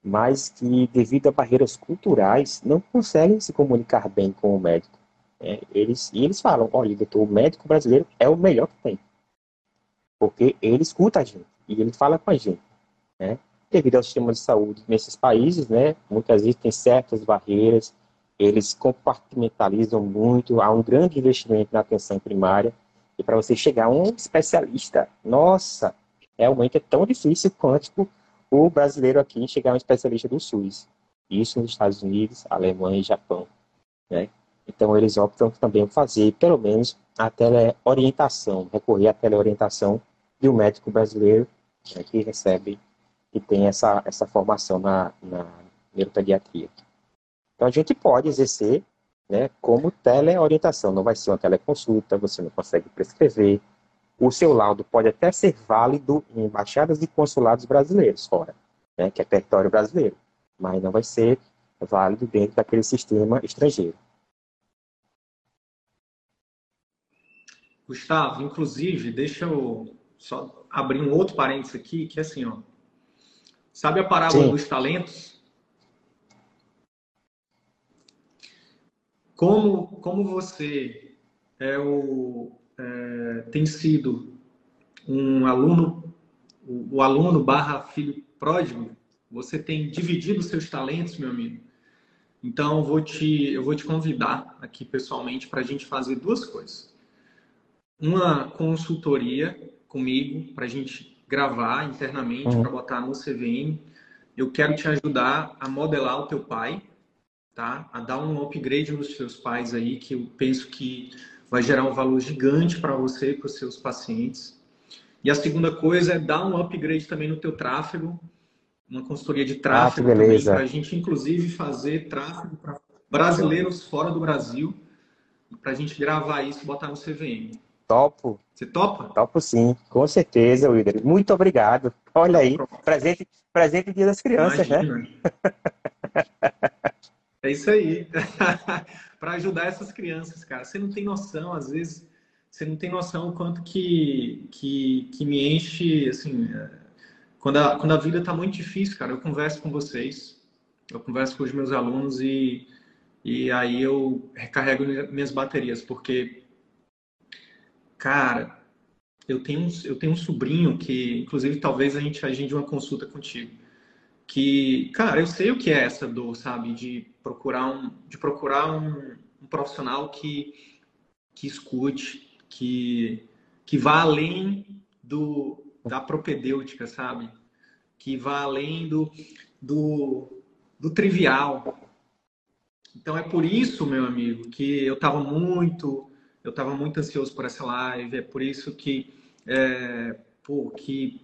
mas que, devido a barreiras culturais, não conseguem se comunicar bem com o médico. É, eles, e eles falam, olha, doutor, o médico brasileiro é o melhor que tem. Porque ele escuta a gente e ele fala com a gente. Né? Devido ao sistema de saúde nesses países, né, muitas vezes tem certas barreiras, eles compartimentalizam muito, há um grande investimento na atenção primária, e para você chegar a um especialista, nossa, realmente é tão difícil quanto o brasileiro aqui chegar a um especialista do SUS. Isso nos Estados Unidos, Alemanha e Japão. Né? Então, eles optam também fazer, pelo menos, a teleorientação, recorrer à teleorientação de um médico brasileiro né, que recebe, que tem essa, essa formação na, na neuropediatria. Então, a gente pode exercer né, como teleorientação. Não vai ser uma teleconsulta, você não consegue prescrever, o seu laudo pode até ser válido em embaixadas e consulados brasileiros fora, né, que é território brasileiro, mas não vai ser válido dentro daquele sistema estrangeiro. Gustavo, inclusive, deixa eu só abrir um outro parênteses aqui, que é assim, ó. Sabe a parábola Sim. dos talentos? Como, como você é o, é, tem sido um aluno, o, o aluno barra filho pródigo, você tem dividido seus talentos, meu amigo. Então, eu vou te, eu vou te convidar aqui pessoalmente para a gente fazer duas coisas. Uma consultoria comigo, para a gente gravar internamente, uhum. para botar no CVM. Eu quero te ajudar a modelar o teu pai, tá? A dar um upgrade nos seus pais aí, que eu penso que vai gerar um valor gigante para você e para os seus pacientes. E a segunda coisa é dar um upgrade também no teu tráfego, uma consultoria de tráfego ah, também, para a gente inclusive fazer tráfego para brasileiros fora do Brasil, para a gente gravar isso e botar no CVM. Topo. Você topa? Topo sim, com certeza, Wilder. Muito obrigado. Olha aí, presente, presente Dia das Crianças, né? Imagina. né? É isso aí. para ajudar essas crianças, cara. Você não tem noção, às vezes, você não tem noção o quanto que, que, que me enche, assim, é, quando a, quando a vida tá muito difícil, cara, eu converso com vocês, eu converso com os meus alunos e, e aí eu recarrego minhas baterias, porque, cara, eu tenho, eu tenho um sobrinho que, inclusive, talvez a gente agende uma consulta contigo que, cara, eu sei o que é essa dor, sabe? De procurar um, de procurar um, um profissional que, que escute, que, que vá além do, da propedêutica, sabe? Que vá além do, do, do trivial. Então é por isso, meu amigo, que eu estava muito, eu estava muito ansioso por essa live. É por isso que, é, pô, que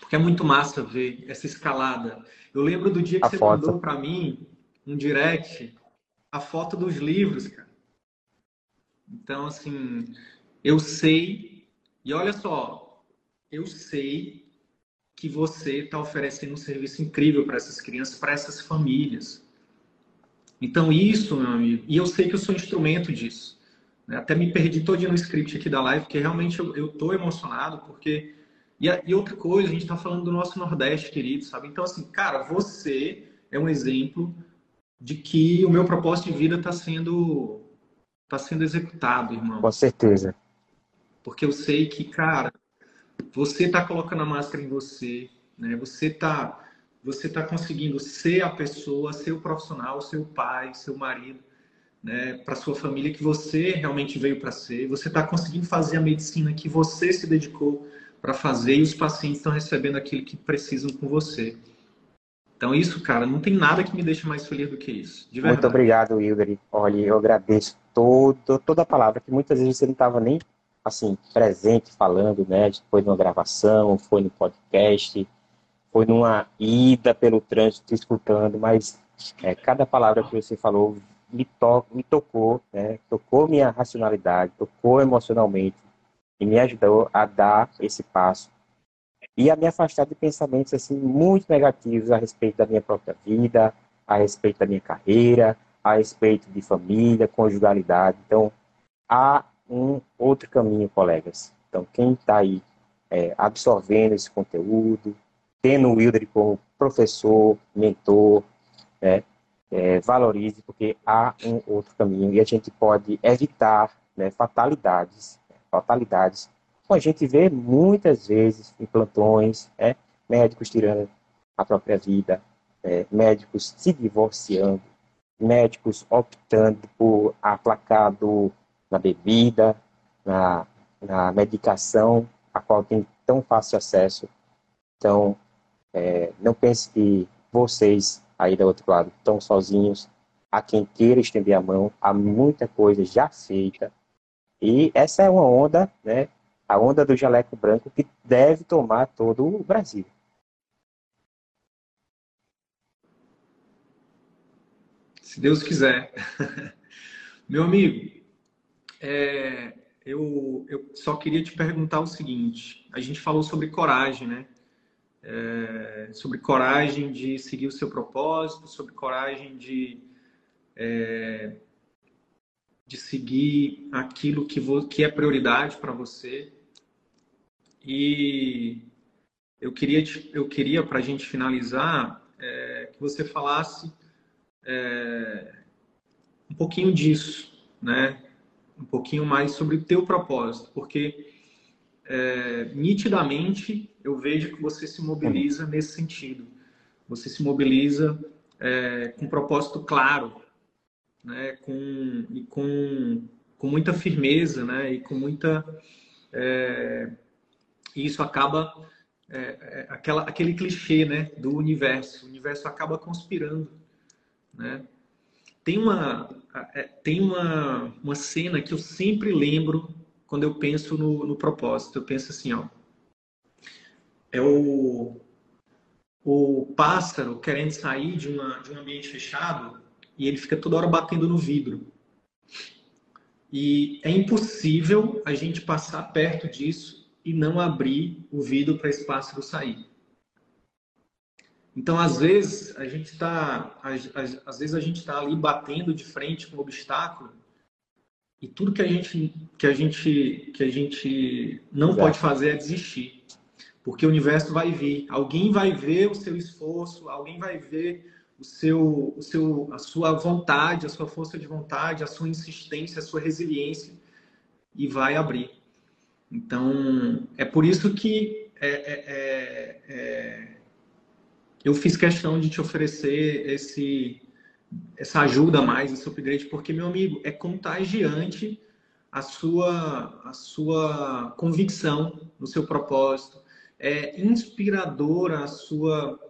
porque é muito massa ver essa escalada. Eu lembro do dia que a você foto. mandou para mim um direct a foto dos livros, cara. Então, assim, eu sei, e olha só, eu sei que você está oferecendo um serviço incrível para essas crianças, para essas famílias. Então, isso, meu amigo, e eu sei que eu sou instrumento disso. Né? Até me perdi todo no script aqui da live, porque realmente eu estou emocionado, porque. E, e outra coisa, a gente está falando do nosso Nordeste, querido, sabe? Então, assim, cara, você é um exemplo de que o meu propósito de vida está sendo está sendo executado, irmão. Com certeza. Porque eu sei que, cara, você está colocando a máscara em você, né? Você está você tá conseguindo ser a pessoa, ser o profissional, seu pai, seu marido, né? Para sua família que você realmente veio para ser. Você está conseguindo fazer a medicina que você se dedicou para fazer e os pacientes estão recebendo aquilo que precisam com você. Então, isso, cara, não tem nada que me deixe mais feliz do que isso. Muito obrigado, Wilder. Olha, eu agradeço todo, toda a palavra, que muitas vezes você não estava nem assim, presente falando, né? Foi numa gravação, foi no podcast, foi numa ida pelo trânsito escutando, mas é, cada palavra que você falou me, to me tocou, né? Tocou minha racionalidade, tocou emocionalmente e me ajudou a dar esse passo e a me afastar de pensamentos assim muito negativos a respeito da minha própria vida, a respeito da minha carreira, a respeito de família, conjugalidade. Então, há um outro caminho, colegas. Então, quem está aí é, absorvendo esse conteúdo, tendo o Wilder como professor, mentor, né, é, valorize, porque há um outro caminho e a gente pode evitar né, fatalidades, fatalidades a gente vê muitas vezes em plantões, né, médicos tirando a própria vida, é, médicos se divorciando, médicos optando por aplacar na bebida, na, na medicação, a qual tem tão fácil acesso. Então, é, não pense que vocês aí do outro lado estão sozinhos. A quem queira estender a mão, há muita coisa já feita. E essa é uma onda né, a onda do jaleco branco que deve tomar todo o Brasil. Se Deus quiser. Meu amigo, é, eu, eu só queria te perguntar o seguinte: a gente falou sobre coragem, né? É, sobre coragem de seguir o seu propósito, sobre coragem de, é, de seguir aquilo que, que é prioridade para você. E eu queria, eu queria para a gente finalizar, é, que você falasse é, um pouquinho disso, né? Um pouquinho mais sobre o teu propósito, porque é, nitidamente eu vejo que você se mobiliza nesse sentido. Você se mobiliza é, com um propósito claro, né? Com e com, com muita firmeza, né? E com muita é, e isso acaba é, é, aquela, aquele clichê né, do universo. O universo acaba conspirando. Né? Tem, uma, é, tem uma, uma cena que eu sempre lembro quando eu penso no, no propósito. Eu penso assim, ó, é o, o pássaro querendo sair de, uma, de um ambiente fechado e ele fica toda hora batendo no vidro. E é impossível a gente passar perto disso e não abrir o vidro para esse pássaro sair. Então, às vezes, a gente está, às, vezes a gente está ali batendo de frente com o obstáculo e tudo que a gente, que a gente, que a gente não Exato. pode fazer é desistir, porque o universo vai vir, alguém vai ver o seu esforço, alguém vai ver o seu, o seu, a sua vontade, a sua força de vontade, a sua insistência, a sua resiliência e vai abrir. Então, é por isso que é, é, é, é, eu fiz questão de te oferecer esse, essa ajuda a mais, esse upgrade, porque, meu amigo, é contagiante a sua, a sua convicção no seu propósito, é inspiradora a sua.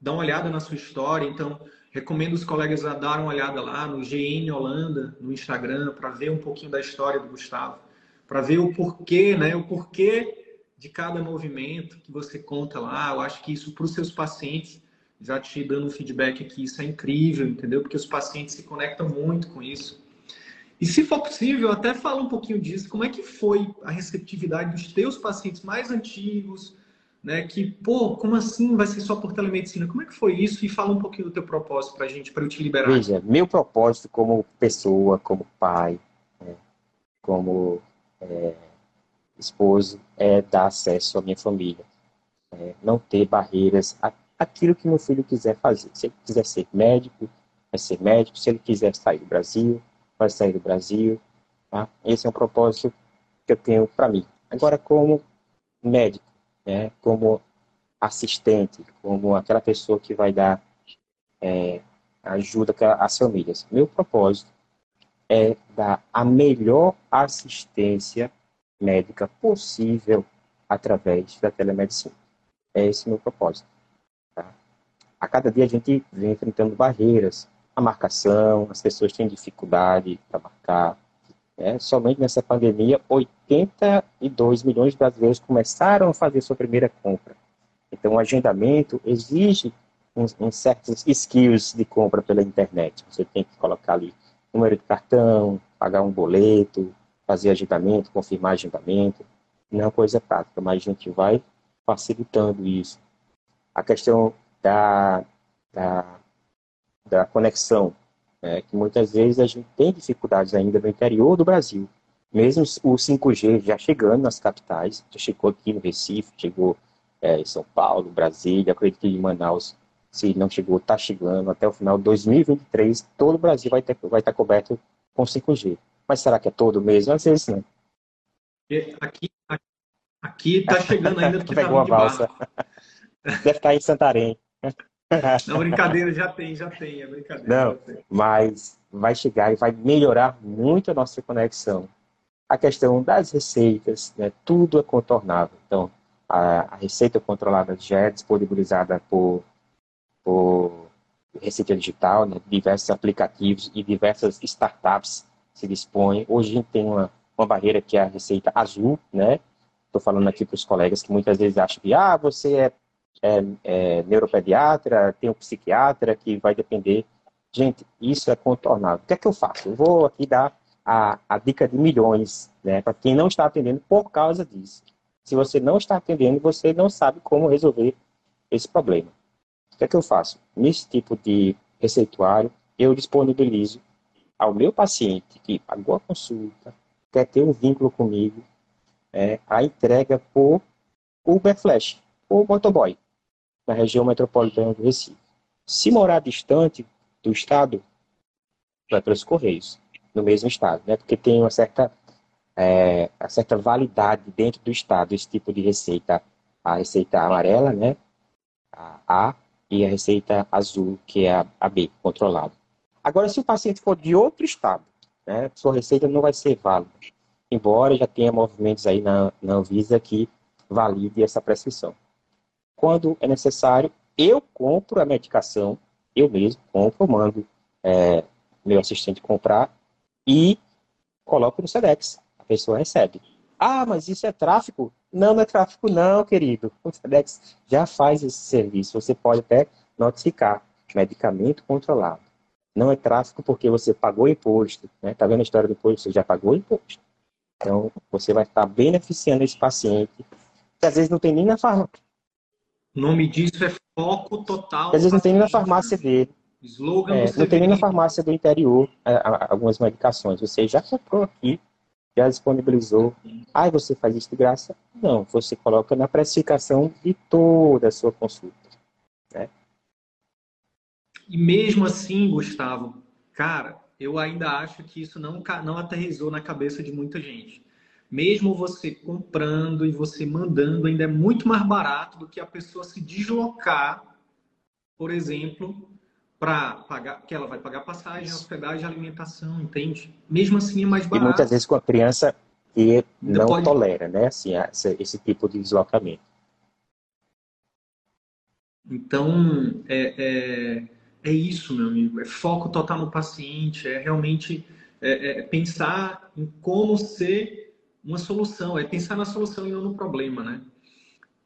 Dá uma olhada na sua história. Então, recomendo os colegas a dar uma olhada lá no GN Holanda, no Instagram, para ver um pouquinho da história do Gustavo, para ver o porquê, né? O porquê de cada movimento que você conta lá. Eu acho que isso para os seus pacientes, já te dando um feedback aqui, isso é incrível, entendeu? Porque os pacientes se conectam muito com isso. E se for possível, até fala um pouquinho disso. Como é que foi a receptividade dos teus pacientes mais antigos, né? Que, pô, como assim vai ser só por telemedicina? Como é que foi isso? E fala um pouquinho do teu propósito para a gente, para eu te liberar. Veja, meu propósito como pessoa, como pai, né? como é, esposo, é dar acesso à minha família. É, não ter barreiras aquilo que meu filho quiser fazer. Se ele quiser ser médico, vai ser médico. Se ele quiser sair do Brasil, vai sair do Brasil. Tá? Esse é um propósito que eu tenho para mim. Agora, como médico, né, como assistente, como aquela pessoa que vai dar é, ajuda às famílias. Meu propósito é dar a melhor assistência médica possível através da telemedicina. É esse meu propósito. Tá? A cada dia a gente vem enfrentando barreiras, a marcação, as pessoas têm dificuldade para marcar. Né? Somente nessa pandemia, 82 milhões de brasileiros começaram a fazer sua primeira compra. Então, o agendamento exige uns, uns certos skills de compra pela internet. Você tem que colocar ali número de cartão, pagar um boleto, fazer agendamento, confirmar agendamento. Não é uma coisa prática, mas a gente vai facilitando isso. A questão da, da da conexão, né, que muitas vezes a gente tem dificuldades ainda no interior do Brasil. Mesmo o 5G já chegando nas capitais, já chegou aqui no Recife, chegou é, em São Paulo, Brasília, acredito que em Manaus, se não chegou, está chegando. Até o final de 2023, todo o Brasil vai, ter, vai estar coberto com 5G. Mas será que é todo mesmo? Às vezes não. Aqui aqui está chegando ainda porque está de balsa. Deve estar em Santarém. Não, brincadeira já tem, já tem, é brincadeira. Não, mas vai chegar e vai melhorar muito a nossa conexão. A questão das receitas, né, tudo é contornável. Então, a, a receita controlada já é disponibilizada por, por receita digital, né, diversos aplicativos e diversas startups se dispõem. Hoje a gente tem uma, uma barreira que é a receita azul, né? Estou falando aqui para os colegas que muitas vezes acham que ah, você é é, é, neuropediatra, tem um psiquiatra que vai depender. Gente, isso é contornável. O que é que eu faço? Eu vou aqui dar a, a dica de milhões né, para quem não está atendendo por causa disso. Se você não está atendendo, você não sabe como resolver esse problema. O que é que eu faço? Nesse tipo de receituário, eu disponibilizo ao meu paciente que pagou a consulta, quer ter um vínculo comigo, é, a entrega por Uber Flash ou motoboy na região metropolitana do Recife. Se morar distante do estado, vai pelos Correios, no mesmo estado, né? Porque tem uma certa, é, uma certa validade dentro do estado, esse tipo de receita. A receita amarela, né? A A e a receita azul, que é a, a B, controlada. Agora, se o paciente for de outro estado, né? Sua receita não vai ser válida. Embora já tenha movimentos aí na, na Anvisa que valide essa prescrição quando é necessário, eu compro a medicação, eu mesmo compro, mando é, meu assistente comprar e coloco no SEDEX. A pessoa recebe. Ah, mas isso é tráfico? Não, não é tráfico não, querido. O SEDEX já faz esse serviço. Você pode até notificar medicamento controlado. Não é tráfico porque você pagou imposto. Né? Tá vendo a história do imposto? Você já pagou imposto. Então, você vai estar beneficiando esse paciente, que às vezes não tem nem na farmácia o nome disso é foco total. Às vezes não tem nem na farmácia dele. Slogan é, não tem nem na farmácia do interior é, algumas medicações. Você já comprou aqui, já disponibilizou. Ah, você faz isso de graça? Não, você coloca na precificação de toda a sua consulta. Né? E mesmo assim, Gustavo, cara, eu ainda acho que isso não, não aterrizou na cabeça de muita gente mesmo você comprando e você mandando, ainda é muito mais barato do que a pessoa se deslocar, por exemplo, para pagar, que ela vai pagar passagem, hospedagem, alimentação, entende? Mesmo assim é mais barato. E muitas vezes com a criança que não pode... tolera, né, assim, esse, tipo de deslocamento. Então, é, é, é, isso, meu amigo. É foco total no paciente, é realmente é, é pensar em como ser uma solução, é pensar na solução e não no problema, né?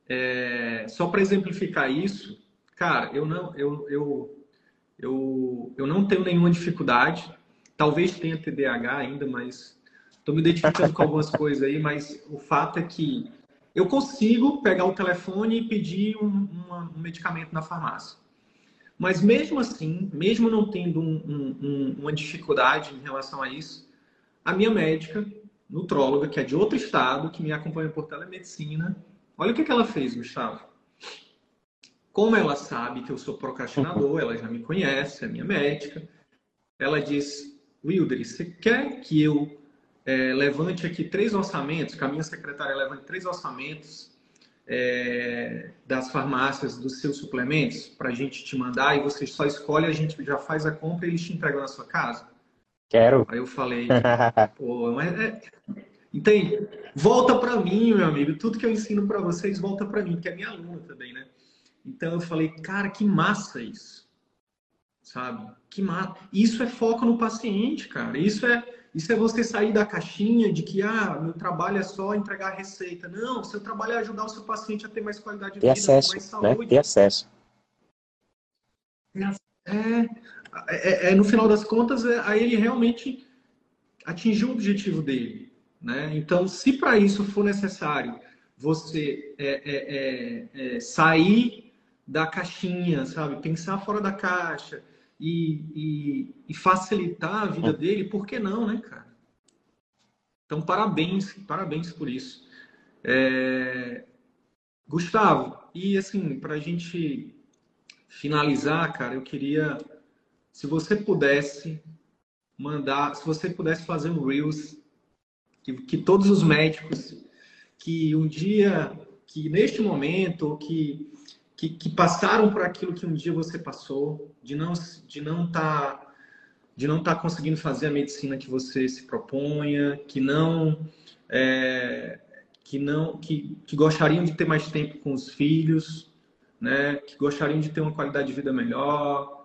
É, só para exemplificar isso, cara, eu não, eu, eu, eu, eu não tenho nenhuma dificuldade. Talvez tenha TDAH ainda, mas estou me identificando com algumas coisas aí. Mas o fato é que eu consigo pegar o telefone e pedir um, uma, um medicamento na farmácia. Mas mesmo assim, mesmo não tendo um, um, uma dificuldade em relação a isso, a minha médica, nutróloga, que é de outro estado, que me acompanha por telemedicina, olha o que, que ela fez, Gustavo. Como ela sabe que eu sou procrastinador, ela já me conhece, é minha médica, ela diz, Wilder, você quer que eu é, levante aqui três orçamentos, que a minha secretária levante três orçamentos é, das farmácias dos seus suplementos para a gente te mandar e você só escolhe, a gente já faz a compra e eles te entregam na sua casa? Quero. Aí eu falei, pô, mas é... Entende? Volta para mim, meu amigo. Tudo que eu ensino para vocês volta para mim, que é minha aluna também, né? Então eu falei, cara, que massa isso. Sabe? Que massa. Isso é foco no paciente, cara. Isso é isso é você sair da caixinha de que, ah, meu trabalho é só entregar a receita. Não, seu trabalho é ajudar o seu paciente a ter mais qualidade de ter vida, acesso, mais né? saúde. Né? Ter acesso. É, é, é, no final das contas, é, aí ele realmente atingiu o objetivo dele. Né? Então, se para isso for necessário você é, é, é, sair da caixinha, sabe? Pensar fora da caixa, e, e, e facilitar a vida dele, por que não, né, cara? Então, parabéns, parabéns por isso. É... Gustavo, e assim, para a gente finalizar, cara, eu queria, se você pudesse mandar, se você pudesse fazer um Reels, que, que todos os médicos que um dia, que neste momento, que que, que, passaram por aquilo que um dia você passou, de não de não tá, de não estar tá conseguindo fazer a medicina que você se proponha, que não é, que não que, que gostariam de ter mais tempo com os filhos, né? Que gostariam de ter uma qualidade de vida melhor.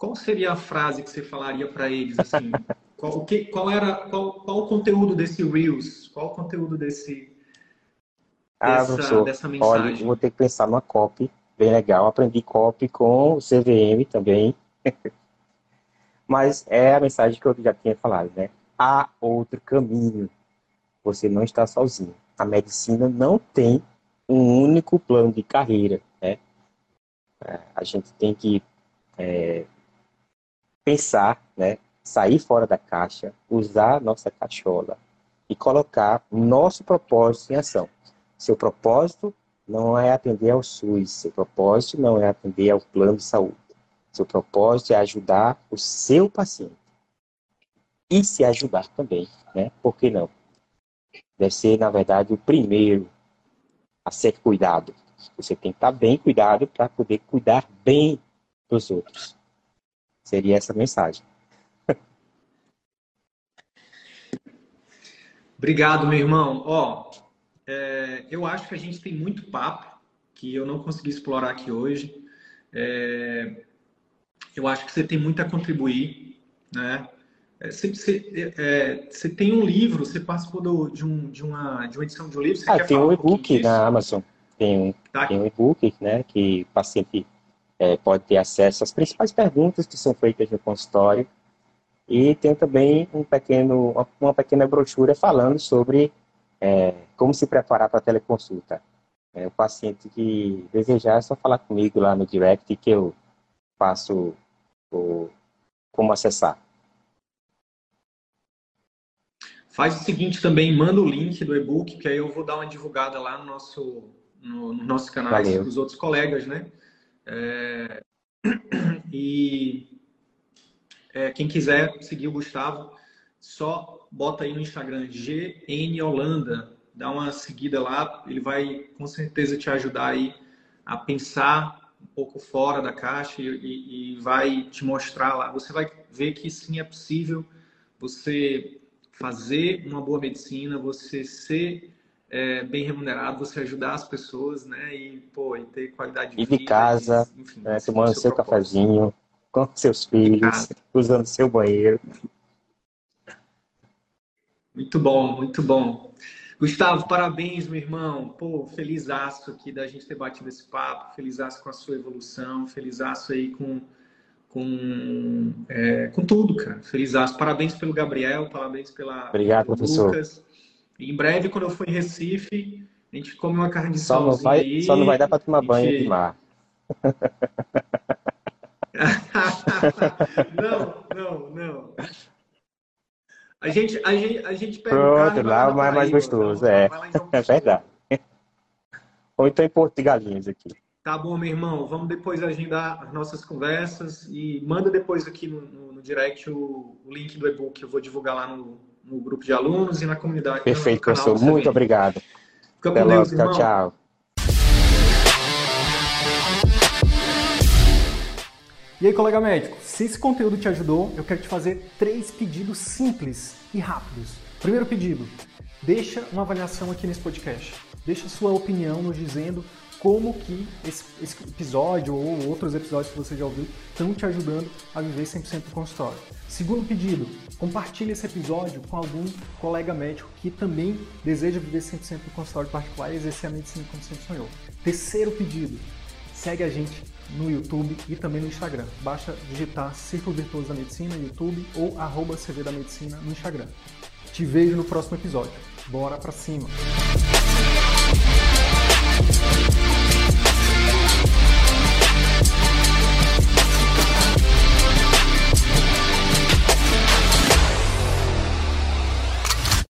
Qual seria a frase que você falaria para eles assim? qual, o que, qual era qual, qual o conteúdo desse reels? Qual o conteúdo desse ah, dessa, professor, dessa mensagem? Olha, vou ter que pensar numa copy bem legal. Aprendi copy com o CVM também. Mas é a mensagem que eu já tinha falado, né? Há outro caminho. Você não está sozinho. A medicina não tem um único plano de carreira, né? É, a gente tem que é, pensar, né? Sair fora da caixa, usar nossa cachola e colocar nosso propósito em ação. Seu propósito não é atender ao SUS, seu propósito não é atender ao plano de saúde. Seu propósito é ajudar o seu paciente. E se ajudar também, né? Por que não? Deve ser, na verdade, o primeiro a ser cuidado. Você tem que estar bem cuidado para poder cuidar bem dos outros. Seria essa mensagem. Obrigado, meu irmão. Ó, é, eu acho que a gente tem muito papo que eu não consegui explorar aqui hoje. É, eu acho que você tem muito a contribuir, né? É, você, você, é, você tem um livro, você participou do, de, um, de, uma, de uma edição de um livro. ah, tem um e-book na Amazon. Tem um, tá. tem um e-book, né? Que paciente é, pode ter acesso às principais perguntas que são feitas no consultório. E tem também um pequeno, uma pequena brochura falando sobre é, como se preparar para a teleconsulta. É, o paciente que desejar é só falar comigo lá no direct que eu passo o, como acessar. Faz o seguinte também, manda o link do e-book, que aí eu vou dar uma divulgada lá no nosso, no, no nosso canal dos outros colegas, né? É, e é, quem quiser seguir o Gustavo, só bota aí no Instagram GN Holanda, dá uma seguida lá, ele vai com certeza te ajudar aí a pensar um pouco fora da caixa e, e, vai te mostrar lá. Você vai ver que sim é possível você fazer uma boa medicina, você ser é, bem remunerado, você ajudar as pessoas, né? E, pô, e ter qualidade de vida. E de casa, e, enfim, né, tomando seu, seu cafezinho, com seus filhos, usando seu banheiro. Muito bom, muito bom. Gustavo, parabéns, meu irmão. Pô, feliz aqui da gente ter batido esse papo, feliz com a sua evolução, feliz aí com, com, é, com tudo, cara. Feliz Parabéns pelo Gabriel, parabéns pela Obrigado, pelo professor. Lucas. Em breve, quando eu for em Recife, a gente come uma carne de só não vai, aí. Só não vai dar para tomar banho de mar. não, não, não. A gente, a gente, a gente pega Pronto, lá é mais, mais gostoso, é. É verdade. Ou então em Porto de Galinhas aqui. Tá bom, meu irmão. Vamos depois agendar as nossas conversas e manda depois aqui no, no, no direct o, o, link do e-book. Eu vou divulgar lá no, no, grupo de alunos e na comunidade. Perfeito, professor. Muito obrigado. Fica com Deus, irmão. Tchau, tchau. E aí, colega médico, se esse conteúdo te ajudou, eu quero te fazer três pedidos simples e rápidos. Primeiro pedido, deixa uma avaliação aqui nesse podcast. Deixa sua opinião nos dizendo como que esse, esse, episódio ou outros episódios que você já ouviu estão te ajudando a viver 100% do consultório. Segundo pedido, compartilhe esse episódio com algum colega médico que também deseja viver 100% do consultório particular e exercer a medicina como sempre sonhou. Terceiro pedido, segue a gente no YouTube e também no Instagram. Basta digitar Círculo Virtuoso da Medicina no YouTube ou arroba CV da Medicina no Instagram. Te vejo no próximo episódio. Bora pra cima!